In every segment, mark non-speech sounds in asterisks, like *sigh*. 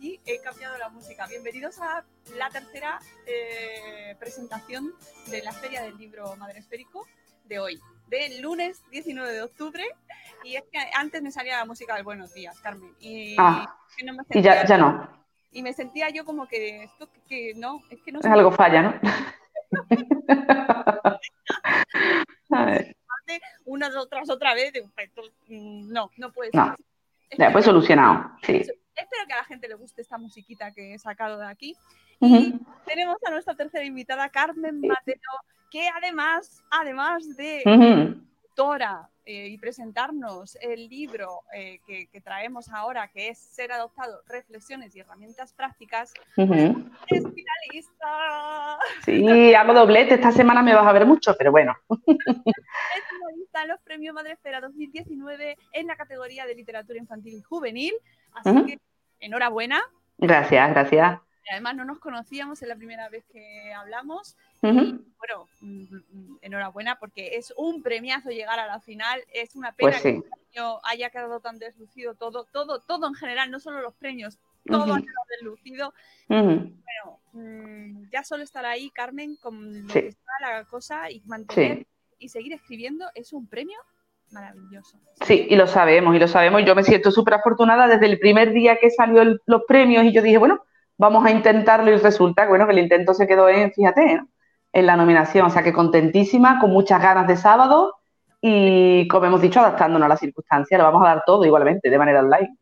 Y he cambiado la música. Bienvenidos a la tercera eh, presentación de la Feria del Libro Madre Esférico de hoy, del lunes 19 de octubre. Y es que antes me salía la música del Buenos Días, Carmen. Y, Ah, no me Y ya, ya no. Y me sentía yo como que esto que, que no, es que no Es algo falla, ¿no? *laughs* A ver, una tras otra vez. mm, no, no puede ser. No. ya, pues solucionado. Sí. Espero que a la gente le guste esta musiquita que he sacado de aquí. Ujú. Tenemos a nuestra tercera invitada, Carmen Mateo, que además, además de autora eh, y presentarnos el libro eh, que, que traemos ahora, que es Ser adoptado, reflexiones y herramientas prácticas, Ujú. es finalista. Sí, hago doblete. Esta semana me vas a ver mucho, pero bueno. Es finalista en los premios Madrefera 2019 en la categoría de literatura infantil y juvenil. Así que enhorabuena. Gracias, gracias. Además, no nos conocíamos, es la primera vez que hablamos. Ujú. Bueno, mm, mm, enhorabuena porque es un premiazo llegar a la final. Es una pena Pues que sí. este año haya quedado tan deslucido todo, todo, todo en general, no solo los premios, todo Ujú. ha quedado deslucido. Ujú. Bueno, mm, ya solo estar ahí, Carmen, con lo Sí. que está la cosa y mantener Sí. y seguir escribiendo es un premio maravilloso. Sí, y lo sabemos, y lo sabemos. Yo me siento súper afortunada desde el primer día que salió el- los premios y yo dije, bueno, vamos a intentarlo y resulta que, bueno, que el intento se quedó en, fíjate, ¿no? en la nominación. O sea que contentísima, con muchas ganas de sábado y, como hemos dicho, adaptándonos a las circunstancias. Lo vamos a dar todo igualmente, de manera online.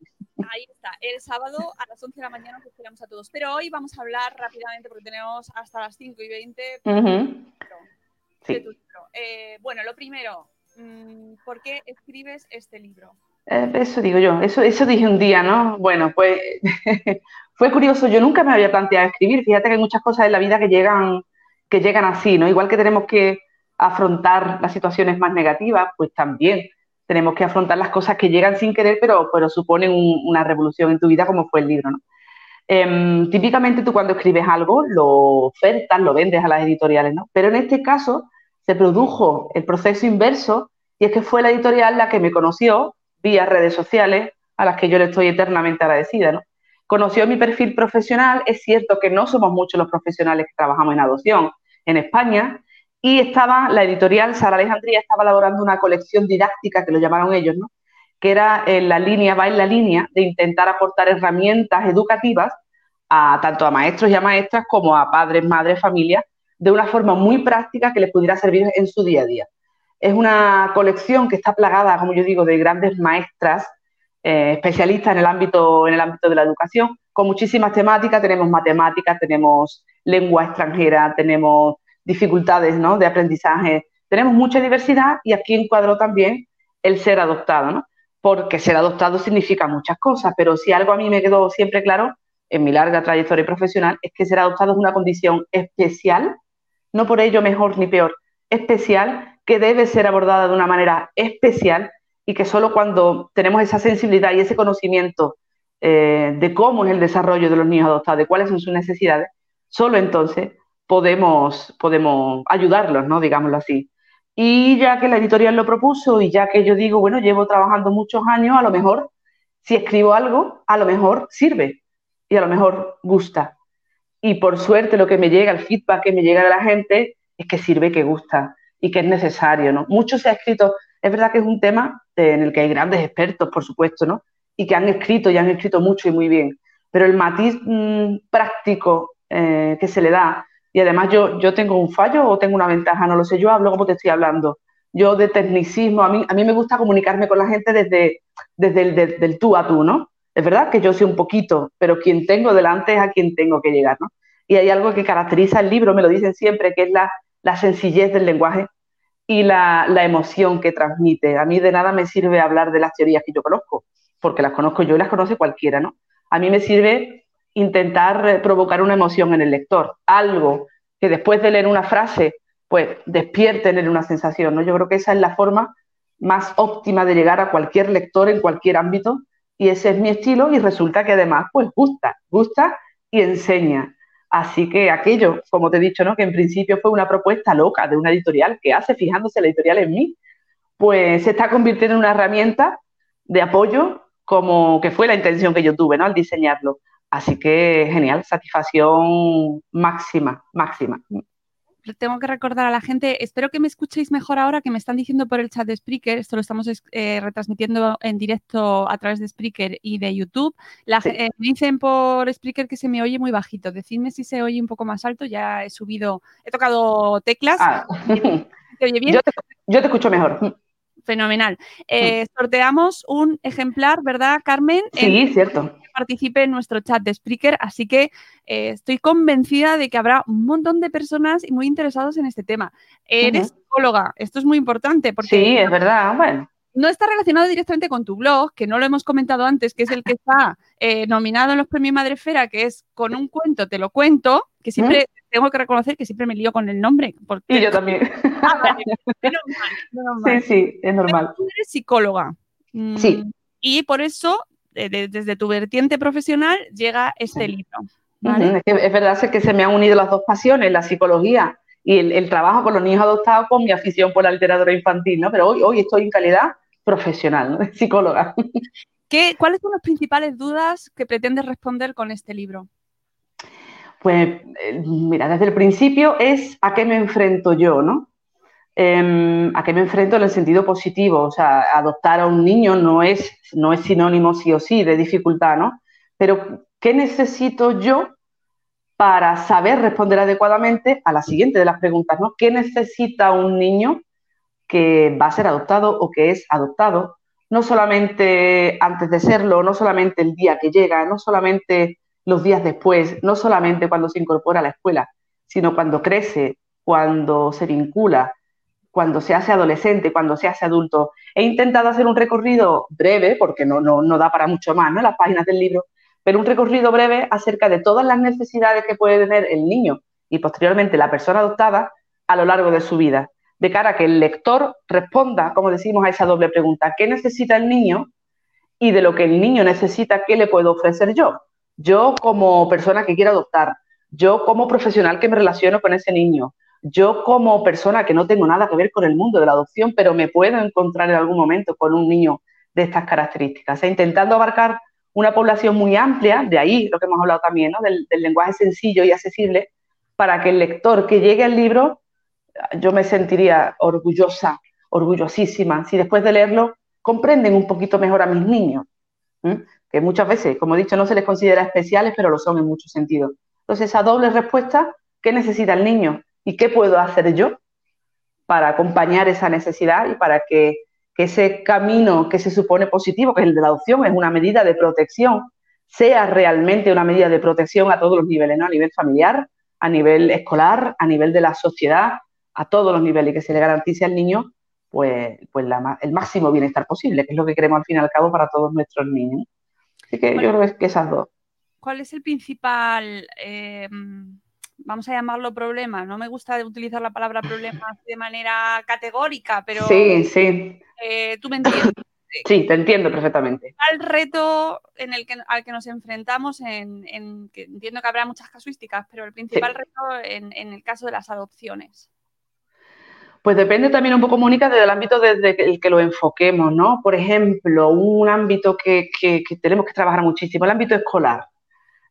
Ahí está, el sábado a las 11 de la mañana os esperamos a todos. Pero hoy vamos a hablar rápidamente porque tenemos hasta las 5 y 20 Ujú. de Sí. tu libro. Eh, bueno, lo primero, ¿por qué escribes este libro? Eh, Eso digo yo, eso, eso dije un día, ¿no? Bueno, pues *laughs* fue curioso, yo nunca me había planteado escribir, fíjate que hay muchas cosas en la vida que llegan, que llegan así, ¿no? Igual que tenemos que afrontar las situaciones más negativas, pues también tenemos que afrontar las cosas que llegan sin querer, pero, pero suponen un- una revolución en tu vida, como fue el libro, ¿no? Em, típicamente tú cuando escribes algo lo ofertas, lo vendes a las editoriales, ¿no? Pero en este caso se produjo el proceso inverso y es que fue la editorial la que me conoció vía redes sociales, a las que yo le estoy eternamente agradecida, ¿no? Conoció mi perfil profesional, es cierto que no somos muchos los profesionales que trabajamos en adopción en España, y estaba, la editorial Sara Alejandría estaba elaborando una colección didáctica, que lo llamaron ellos, ¿no? Que era en la línea, va en la línea de intentar aportar herramientas educativas a tanto a maestros y a maestras como a padres, madres, familias, de una forma muy práctica que les pudiera servir en su día a día. Es una colección que está plagada, como yo digo, de grandes maestras eh, especialistas en el, ámbito, en el ámbito de la educación, con muchísimas temáticas. Tenemos matemáticas, tenemos lengua extranjera, tenemos dificultades ¿no? de aprendizaje, tenemos mucha diversidad y aquí encuadro también el ser adoptado, ¿no? porque ser adoptado significa muchas cosas, pero si algo a mí me quedó siempre claro en mi larga trayectoria profesional es que ser adoptado es una condición especial, no por ello mejor ni peor, especial, que debe ser abordada de una manera especial y que solo cuando tenemos esa sensibilidad y ese conocimiento eh, de cómo es el desarrollo de los niños adoptados, de cuáles son sus necesidades, solo entonces podemos, podemos ayudarlos, ¿no? Digámoslo así. Y ya que la editorial lo propuso y ya que yo digo, bueno, llevo trabajando muchos años, a lo mejor si escribo algo, a lo mejor sirve y a lo mejor gusta. Y por suerte lo que me llega, el feedback que me llega de la gente es que sirve, que gusta y que es necesario, ¿no? Mucho se ha escrito, es verdad que es un tema en el que hay grandes expertos, por supuesto, ¿no? Y que han escrito y han escrito mucho y muy bien. Pero el matiz mm, práctico eh, que se le da y además yo, yo tengo un fallo o tengo una ventaja, no lo sé, yo hablo como te estoy hablando. Yo de tecnicismo, a mí, a mí me gusta comunicarme con la gente desde, desde el tú a tú, ¿no? Es verdad que yo soy un poquito, pero quien tengo delante es a quien tengo que llegar, ¿no? Y hay algo que caracteriza el libro, me lo dicen siempre, que es la, sencillez del lenguaje y la, la, emoción que transmite. A mí de nada me sirve hablar de las teorías que yo conozco, porque las conozco yo y las conoce cualquiera, ¿no? A mí me sirve intentar eh, provocar una emoción en el lector, algo que después de leer una frase, pues despierte en él una sensación, ¿no? Yo creo que esa es la forma más óptima de llegar a cualquier lector en cualquier ámbito y ese es mi estilo y resulta que además pues gusta, gusta y enseña. Así que aquello, como te he dicho, ¿no? que en principio fue una propuesta loca de una editorial que hace fijándose la editorial en mí, pues se está convirtiendo en una herramienta de apoyo como que fue la intención que yo tuve ¿no? al diseñarlo. Así que genial, satisfacción máxima, máxima. Tengo que recordar a la gente, espero que me escuchéis mejor ahora que me están diciendo por el chat de Spreaker, esto lo estamos eh, retransmitiendo en directo a través de Spreaker y de YouTube. La, eh, dicen por Spreaker que se me oye muy bajito, decidme si se oye un poco más alto, ya he subido, he tocado teclas. Ah. ¿Te oye bien? *laughs* Yo te, yo te escucho mejor. Fenomenal. Eh, sorteamos un ejemplar, ¿verdad, Carmen? Sí, cierto. Que participe en nuestro chat de Spreaker, así que eh, estoy convencida de que habrá un montón de personas muy interesados en este tema. Eres psicóloga, esto es muy importante porque... Sí, es verdad, bueno no está relacionado directamente con tu blog, que no lo hemos comentado antes, que es el que está eh, nominado en los premios Madrefera, que es con un cuento, te lo cuento, que siempre tengo que reconocer que siempre me lío con el nombre. y yo también. Ah, sí, sí, es normal. tú eres psicóloga. Mm, sí. Y por eso, desde tu vertiente profesional, llega este libro. es, verdad que se me han unido las dos pasiones, la psicología y el, trabajo con los niños adoptados con mi afición por la literatura infantil, ¿no? Pero hoy, hoy estoy en calidad profesional, ¿no? *laughs* psicóloga. ¿Qué, ¿Cuáles son las principales dudas que pretendes responder con este libro? Pues, eh, mira, desde el principio es a qué me enfrento yo, ¿no? Em, a qué me enfrento en el sentido positivo. O sea, adoptar a un niño no es, no es sinónimo sí o sí de dificultad, ¿no? Pero, ¿qué necesito yo para saber responder adecuadamente a la siguiente de las preguntas, ¿no? ¿Qué necesita un niño que va a ser adoptado o que es adoptado, no solamente antes de serlo, no solamente el día que llega, no solamente los días después, no solamente cuando se incorpora a la escuela, sino cuando crece, cuando se vincula, cuando se hace adolescente, cuando se hace adulto. He intentado hacer un recorrido breve, porque no, no, no da para mucho más, ¿no? Las páginas del libro, pero un recorrido breve acerca de todas las necesidades que puede tener el niño y posteriormente la persona adoptada a lo largo de su vida de cara a que el lector responda, como decimos, a esa doble pregunta, ¿qué necesita el niño? Y de lo que el niño necesita, ¿qué le puedo ofrecer yo? Yo como persona que quiero adoptar, yo como profesional que me relaciono con ese niño, yo como persona que no tengo nada que ver con el mundo de la adopción, pero me puedo encontrar en algún momento con un niño de estas características. E intentando abarcar una población muy amplia, de ahí lo que hemos hablado también, ¿no? del, del lenguaje sencillo y accesible, para que el lector que llegue al libro yo me sentiría orgullosa, orgullosísima, si después de leerlo comprenden un poquito mejor a mis niños, que muchas veces, como he dicho, no se les considera especiales, pero lo son en muchos sentidos. Entonces, esa doble respuesta, ¿qué necesita el niño? ¿Y qué puedo hacer yo para acompañar esa necesidad y para que, ese camino que se supone positivo, que es el de la adopción, es una medida de protección, sea realmente una medida de protección a todos los niveles, ¿no? A nivel familiar, a nivel escolar, a nivel de la sociedad, a todos los niveles y que se le garantice al niño pues, pues el máximo bienestar posible, que es lo que queremos al fin y al cabo para todos nuestros niños. Así que yo creo que esas dos. ¿Cuál es el principal, eh, vamos a llamarlo problema? No me gusta utilizar la palabra problema de manera categórica, pero sí, sí. Eh, tú me entiendes. *laughs* Sí, te entiendo perfectamente. Al reto en el que, al que nos enfrentamos, en, en que entiendo que habrá muchas casuísticas, pero el principal Sí. reto en, en el caso de las adopciones. Pues depende también un poco, Mónica, del ámbito desde el que lo enfoquemos, ¿no? Por ejemplo, un ámbito que, que- tenemos que trabajar muchísimo, el ámbito escolar.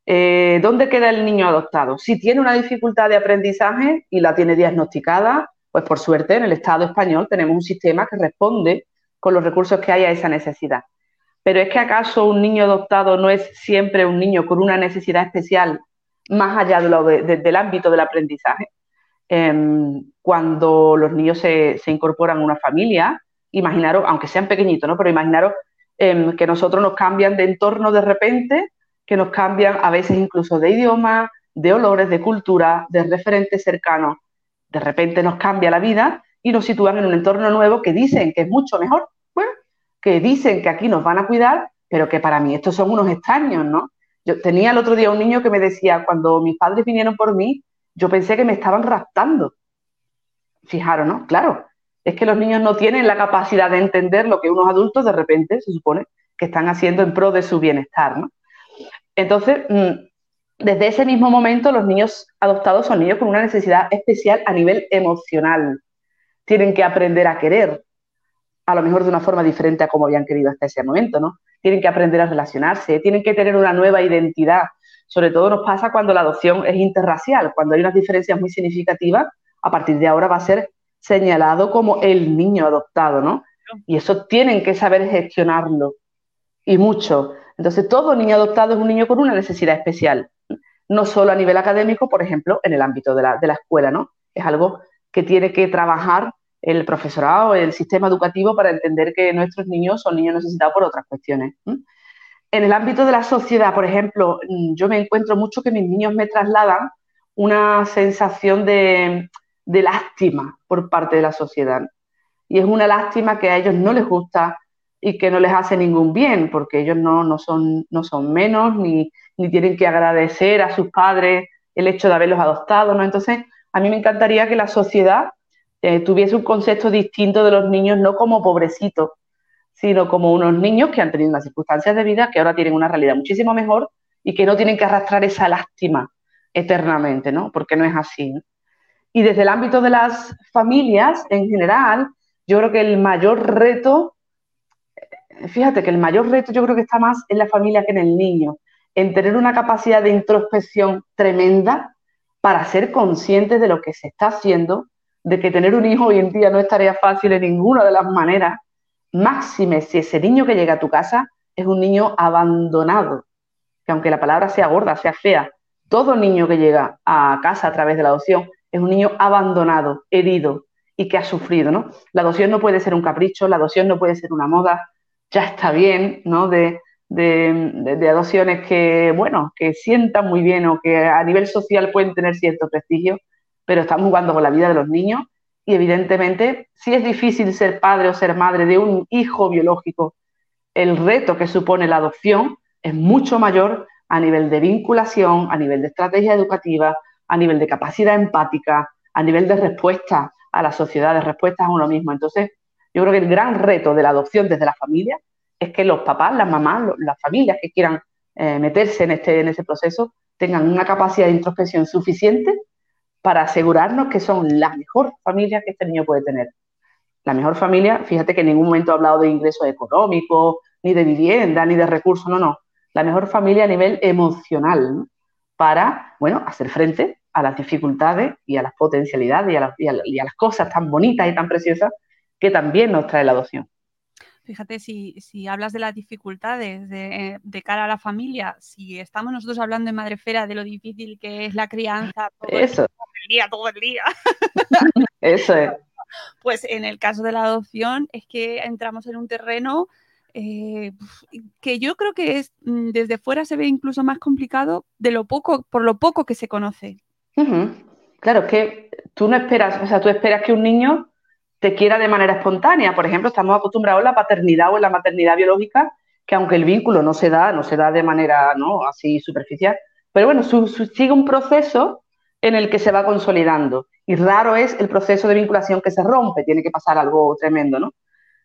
Eh, ¿dónde queda el niño adoptado? Si tiene una dificultad de aprendizaje y la tiene diagnosticada, pues por suerte en el Estado español tenemos un sistema que responde con los recursos que hay a esa necesidad. Pero es que acaso un niño adoptado no es siempre un niño con una necesidad especial más allá de- del ámbito del aprendizaje. Em, cuando los niños se, se incorporan a una familia, imaginaros, aunque sean pequeñitos, ¿no? Pero imaginaros em, que nosotros nos cambian de entorno de repente, que nos cambian a veces incluso de idioma, de olores, de cultura, de referentes cercanos. De repente nos cambia la vida y nos sitúan en un entorno nuevo que dicen que es mucho mejor, bueno, que dicen que aquí nos van a cuidar, pero que para mí estos son unos extraños, ¿no? Yo tenía el otro día un niño que me decía, cuando mis padres vinieron por mí, yo pensé que me estaban raptando. Fijaros, ¿no? Claro, es que los niños no tienen la capacidad de entender lo que unos adultos de repente se supone que están haciendo en pro de su bienestar, ¿no? Entonces, mm, desde ese mismo momento, los niños adoptados son niños con una necesidad especial a nivel emocional. Tienen que aprender a querer, a lo mejor de una forma diferente a como habían querido hasta ese momento, ¿no? Tienen que aprender a relacionarse, tienen que tener una nueva identidad. Sobre todo nos pasa cuando la adopción es interracial, cuando hay unas diferencias muy significativas, a partir de ahora va a ser señalado como el niño adoptado, ¿no? Y eso tienen que saber gestionarlo, y mucho. Entonces, todo niño adoptado es un niño con una necesidad especial, no solo a nivel académico, por ejemplo, en el ámbito de la, de la escuela, ¿no? Es algo que tiene que trabajar el profesorado, el sistema educativo para entender que nuestros niños son niños necesitados por otras cuestiones. En el ámbito de la sociedad, por ejemplo, mm, yo me encuentro mucho que mis niños me trasladan una sensación de, lástima por parte de la sociedad. Y es una lástima que a ellos no les gusta y que no les hace ningún bien, porque ellos no, no, son, no son menos ni, ni tienen que agradecer a sus padres el hecho de haberlos adoptado, ¿no? Entonces, a mí me encantaría que la sociedad eh, tuviese un concepto distinto de los niños, no como pobrecitos, sino como unos niños que han tenido unas circunstancias de vida que ahora tienen una realidad muchísimo mejor y que no tienen que arrastrar esa lástima eternamente, ¿no? Porque no es así. Y desde el ámbito de las familias en general, yo creo que el mayor reto, fíjate que el mayor reto yo creo que está más en la familia que en el niño, en tener una capacidad de introspección tremenda para ser conscientes de lo que se está haciendo, de que tener un hijo hoy en día no es tarea fácil de ninguna de las maneras, máxime si ese niño que llega a tu casa es un niño abandonado, que aunque la palabra sea gorda, sea fea, todo niño que llega a casa a través de la adopción es un niño abandonado, herido y que ha sufrido, ¿no? La adopción no puede ser un capricho, la adopción no puede ser una moda, ya está bien, ¿no? De, de, de, adopciones que, bueno, que sientan muy bien o que a nivel social pueden tener cierto prestigio, pero estamos jugando con la vida de los niños y evidentemente si es difícil ser padre o ser madre de un hijo biológico, el reto que supone la adopción es mucho mayor a nivel de vinculación, a nivel de estrategia educativa, a nivel de capacidad empática, a nivel de respuesta a la sociedad, de respuesta a uno mismo. Entonces, yo creo que el gran reto de la adopción desde la familia es que los papás, las mamás, las familias que quieran eh, meterse en, este, en ese proceso tengan una capacidad de introspección suficiente para asegurarnos que son la mejor familia que este niño puede tener. La mejor familia, fíjate que en ningún momento he hablado de ingresos económicos, ni de vivienda, ni de recursos, no, no. La mejor familia a nivel emocional, para, bueno, hacer frente a las dificultades y a las potencialidades y, a, y a, las cosas tan bonitas y tan preciosas que también nos trae la adopción. Fíjate, si, si hablas de las dificultades de, de, cara a la familia, si estamos nosotros hablando en Madrefera de lo difícil que es la crianza todo Eso. El, todo el día, todo el día. *laughs* Eso es. *laughs* Pues en el caso de la adopción es que entramos en un terreno eh, que yo creo que es mm, desde fuera se ve incluso más complicado de lo poco, por lo poco que se conoce. Uh -huh. Claro, es que tú no esperas, o sea, tú esperas que un niño te quiera de manera espontánea. Por ejemplo, estamos acostumbrados a la paternidad o en la maternidad biológica, que aunque el vínculo no se da, no se da de manera ¿no? así superficial, pero bueno, su, sigue un proceso en el que se va consolidando. Y raro es el proceso de vinculación que se rompe, tiene que pasar algo tremendo, ¿no?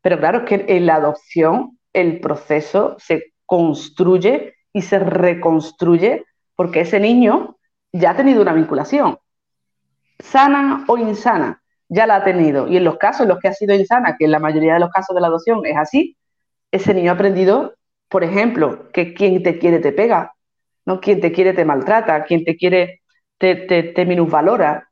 Pero claro, es que en la adopción el proceso se construye y se reconstruye porque ese niño ya ha tenido una vinculación, sana o insana, ya la ha tenido. Y en los casos en los que ha sido insana, que en la mayoría de los casos de la adopción es así, ese niño ha aprendido, por ejemplo, que quien te quiere te pega, ¿no? Quien te quiere te maltrata, quien te quiere te, te, te minusvalora.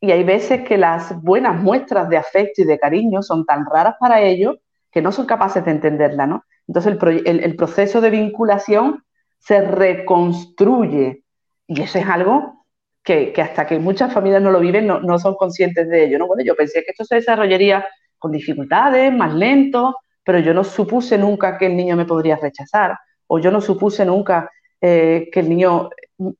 Y hay veces que las buenas muestras de afecto y de cariño son tan raras para ellos que no son capaces de entenderla, ¿no? Entonces el, el, proceso de vinculación se reconstruye y eso es algo que, hasta que muchas familias no lo viven no, no, son conscientes de ello, ¿no? Bueno, yo pensé que esto se desarrollaría con dificultades, más lento, pero yo no supuse nunca que el niño me podría rechazar o yo no supuse nunca eh, que el niño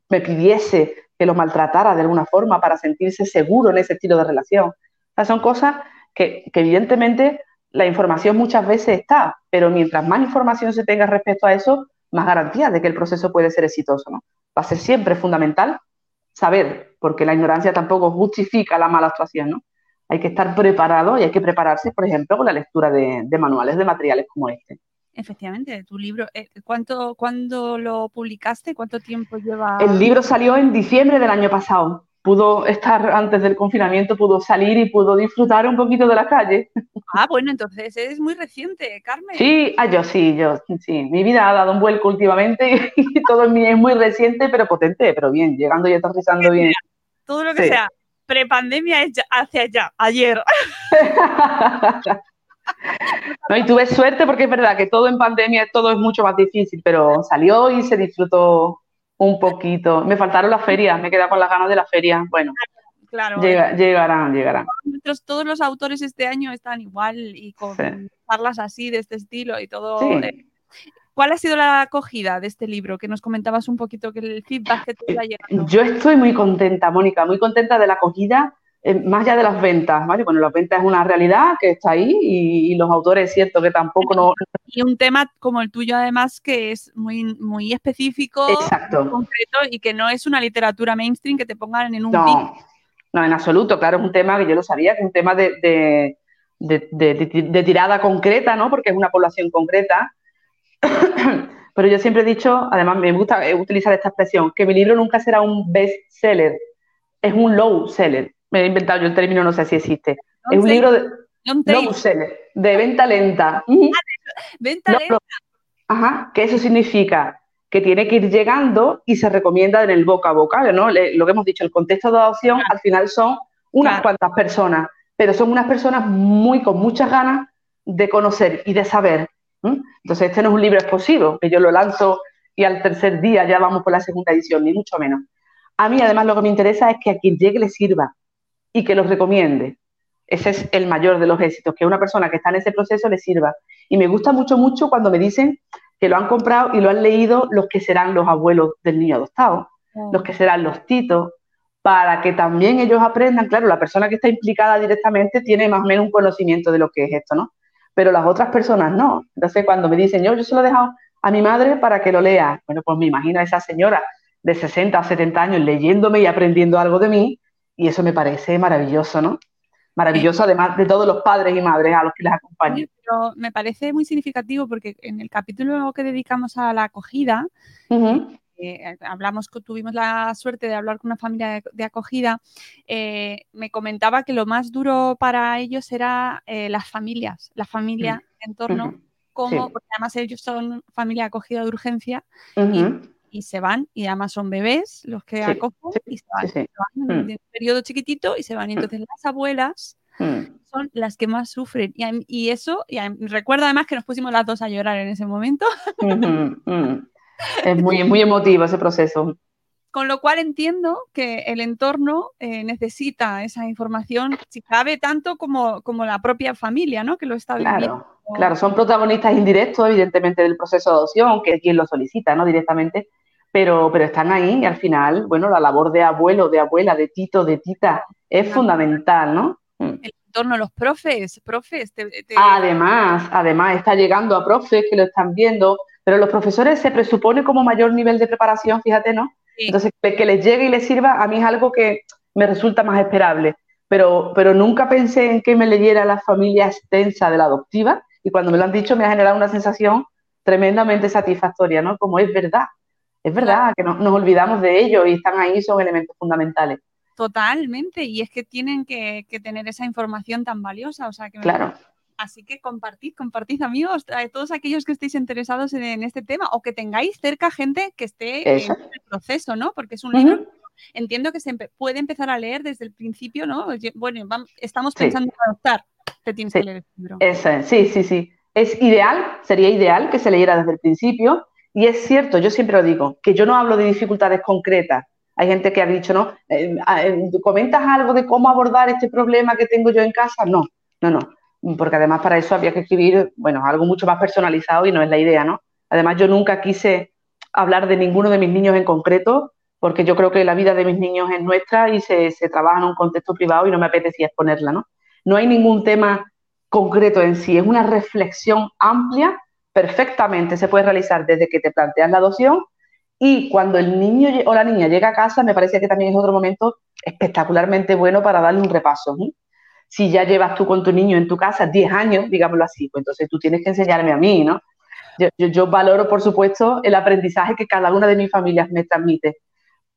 me pidiese que lo maltratara de alguna forma para sentirse seguro en ese estilo de relación. O son cosas que, que evidentemente la información muchas veces está, pero mientras más información se tenga respecto a eso, más garantías de que el proceso puede ser exitoso. ¿no? Va a ser siempre fundamental saber, porque la ignorancia tampoco justifica la mala actuación. ¿no? Hay que estar preparado y hay que prepararse, por ejemplo, con la lectura de, de manuales de materiales como este. Efectivamente, tu libro, eh, ¿cuánto, ¿cuándo lo publicaste? ¿Cuánto tiempo lleva? El libro salió en diciembre del año pasado. Pudo estar antes del confinamiento, pudo salir y pudo disfrutar un poquito de la calle. Ah, bueno, entonces es muy reciente, Carmen. Sí, ah, yo sí, yo sí. Mi vida ha dado un vuelco últimamente *laughs* y todo en mí es muy reciente, pero potente, pero bien, llegando y aterrizando bien. Todo lo que sí. sea prepandemia es hacia allá, ayer. *laughs* No, y tuve suerte porque es verdad que todo en pandemia todo es mucho más difícil, pero salió y se disfrutó un poquito. Me faltaron las ferias, me quedé con las ganas de la feria. Bueno, claro, llega, llegarán, llegarán. Todos, los autores este año están igual y con sí. charlas así de este estilo y todo. Sí. Eh. ¿Cuál ha sido la acogida de este libro? Que nos comentabas un poquito que el feedback que te está llegando. Yo estoy muy contenta, Mónica, muy contenta de la acogida eh, más allá de las ventas, ¿vale? Bueno, las ventas es una realidad que está ahí y, y, los autores es cierto que tampoco no... Y un tema como el tuyo además que es muy, muy específico, Exacto. Muy concreto y que no es una literatura mainstream que te pongan en un... No, no, en absoluto, claro, es un tema que yo lo sabía, que es un tema de, de, de, de tirada concreta, ¿no? Porque es una población concreta. *coughs* Pero yo siempre he dicho, además me gusta utilizar esta expresión, que mi libro nunca será un best seller, es un low seller me he inventado yo el término, no sé si existe. Es un libro de seller, de venta lenta. Ah, venta no, lenta. Ajá, que eso significa que tiene que ir llegando y se recomienda en el boca a boca, ¿no? Lo que hemos dicho, el contexto de adopción claro. al final son unas claro. cuantas personas, pero son unas personas muy con muchas ganas de conocer y de saber. ¿eh? Entonces, este no es un libro explosivo, que yo lo lanzo y al tercer día ya vamos por la segunda edición, ni mucho menos. A mí, además, lo que me interesa es que a quien llegue le sirva, y que los recomiende. Ese es el mayor de los éxitos, que una persona que está en ese proceso le sirva. Y me gusta mucho, mucho cuando me dicen que lo han comprado y lo han leído los que serán los abuelos del niño adoptado, los que serán los titos, para que también ellos aprendan. Claro, la persona que está implicada directamente tiene más o menos un conocimiento de lo que es esto, ¿no? Pero las otras personas no. Entonces, cuando me dicen, yo, yo se lo he dejado a mi madre para que lo lea, bueno, pues me imagino a esa señora de 60 o 70 años leyéndome y aprendiendo algo de mí, y eso me parece maravilloso, ¿no? Maravilloso, además de todos los padres y madres a los que les acompañan. Pero me parece muy significativo porque en el capítulo que dedicamos a la acogida, uh -huh. eh, hablamos, tuvimos la suerte de hablar con una familia de, de acogida, eh, me comentaba que lo más duro para ellos era eh, las familias, la familia, uh -huh. entorno, uh -huh. como, sí. porque además ellos son familia acogida de urgencia y y se van, y además son bebés los que sí, acogen sí, y se van, sí, se van en mm. un periodo chiquitito y se van. Y entonces mm. las abuelas mm. son las que más sufren. Y, y eso, y recuerdo además que nos pusimos las dos a llorar en ese momento. Mm -hmm. es muy, muy emotivo ese proceso. Con lo cual entiendo que el entorno eh, necesita esa información, si cabe, tanto como, como la propia familia, ¿no? Que lo está claro. viviendo. Claro, son protagonistas indirectos, evidentemente, del proceso de adopción, que es quien lo solicita, ¿no? Directamente, pero, pero están ahí y al final, bueno, la labor de abuelo, de abuela, de tito, de tita es fundamental, ¿no? El entorno, los profes, profes. Te, te... Además, además está llegando a profes que lo están viendo, pero los profesores se presupone como mayor nivel de preparación, fíjate, ¿no? Sí. Entonces, que les llegue y les sirva, a mí es algo que me resulta más esperable. Pero, pero nunca pensé en que me leyera la familia extensa de la adoptiva, y cuando me lo han dicho me ha generado una sensación tremendamente satisfactoria, ¿no? Como es verdad, es verdad que no, nos olvidamos de ellos y están ahí, son elementos fundamentales. Totalmente, y es que tienen que, que tener esa información tan valiosa, o sea que me Claro. Así que compartid, compartid amigos, a todos aquellos que estéis interesados en, en este tema o que tengáis cerca gente que esté Eso. en el proceso, ¿no? Porque es un libro, entiendo que se empe- puede empezar a leer desde el principio, ¿no? Bueno, vam- estamos Sí. pensando en adoptar, te tienes Sí. que leer el libro. Sí, sí, sí. Es ideal, sería ideal que se leyera desde el principio. Y es cierto, yo siempre lo digo, que yo no hablo de dificultades concretas. Hay gente que ha dicho, ¿no? Eh, eh, ¿Comentas algo de cómo abordar este problema que tengo yo en casa? No, no, no. Porque además para eso había que escribir, bueno, algo mucho más personalizado y no es la idea, ¿no? Además, yo nunca quise hablar de ninguno de mis niños en concreto, porque yo creo que la vida de mis niños es nuestra y se, se trabaja en un contexto privado y no me apetecía exponerla, ¿no? No hay ningún tema concreto en sí, es una reflexión amplia, perfectamente se puede realizar desde que te planteas la adopción y cuando el niño o la niña llega a casa, me parece que también es otro momento espectacularmente bueno para darle un repaso. ¿no? Si ya llevas tú con tu niño en tu casa 10 años, digámoslo así, pues entonces tú tienes que enseñarme a mí, ¿no? Yo, yo- valoro, por supuesto, el aprendizaje que cada una de mis familias me transmite,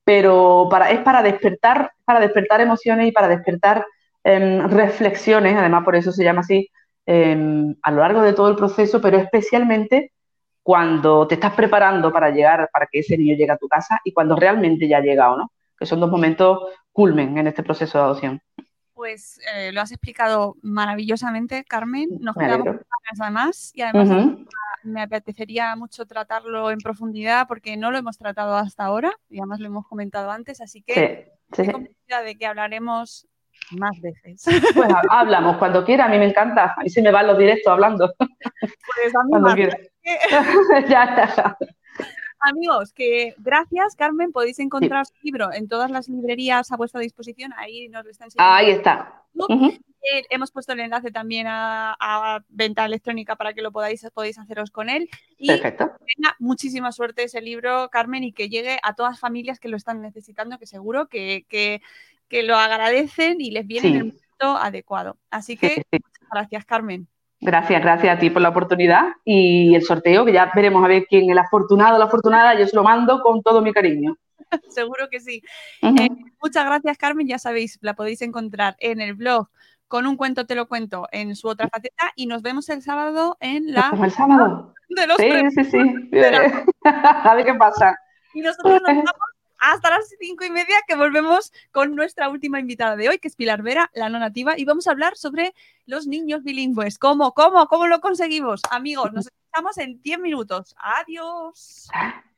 pero para, es para despertar, para despertar emociones y para despertar em, reflexiones, además por eso se llama así, em, a lo largo de todo el proceso, pero especialmente cuando te estás preparando para llegar, para que ese niño llegue a tu casa y cuando realmente ya ha llegado, ¿no? Que son dos momentos culmen en este proceso de adopción. Pues eh, lo has explicado maravillosamente, Carmen. Nos Me quedamos con además y además me apetecería mucho tratarlo en profundidad porque no lo hemos tratado hasta ahora y además lo hemos comentado antes, así que Sí, sí, estoy sí. convencida de que hablaremos más veces. *laughs* Pues ha- hablamos cuando quiera, a mí me encanta. A mí se me van los directos hablando. Pues a mí Cuando más. quiera. que- *laughs* Ya, ya. Amigos, que gracias, Carmen. Podéis encontrar su libro en todas las librerías a vuestra disposición. Ahí nos lo está enseñando. Ahí está. Eh, hemos puesto el enlace también a, a venta electrónica para que lo podáis, podéis haceros con él. Y Perfecto. tenga muchísima suerte ese libro, Carmen, y que llegue a todas las familias que lo están necesitando, que seguro que, que- que lo agradecen y les viene en el momento adecuado. Así Sí, que sí, sí. muchas gracias, Carmen. Gracias, gracias a ti por la oportunidad y el sorteo, que ya veremos a ver quién es el afortunado o la afortunada. Yo se lo mando con todo mi cariño. *laughs* Seguro que sí. Eh, muchas gracias, Carmen. Ya sabéis, la podéis encontrar en el blog con un cuento te lo cuento en su otra faceta y nos vemos el sábado en la el sábado. de los Sí, sí, sí. *laughs* A ver qué pasa. Y nosotros nos vamos *laughs* hasta las cinco y media que volvemos con nuestra última invitada de hoy, que es Pilar Vera, la no nativa, y vamos a hablar sobre los niños bilingües. ¿Cómo? ¿Cómo? ¿Cómo lo conseguimos? Amigos, nos escuchamos en 10 minutos. Adiós. *laughs*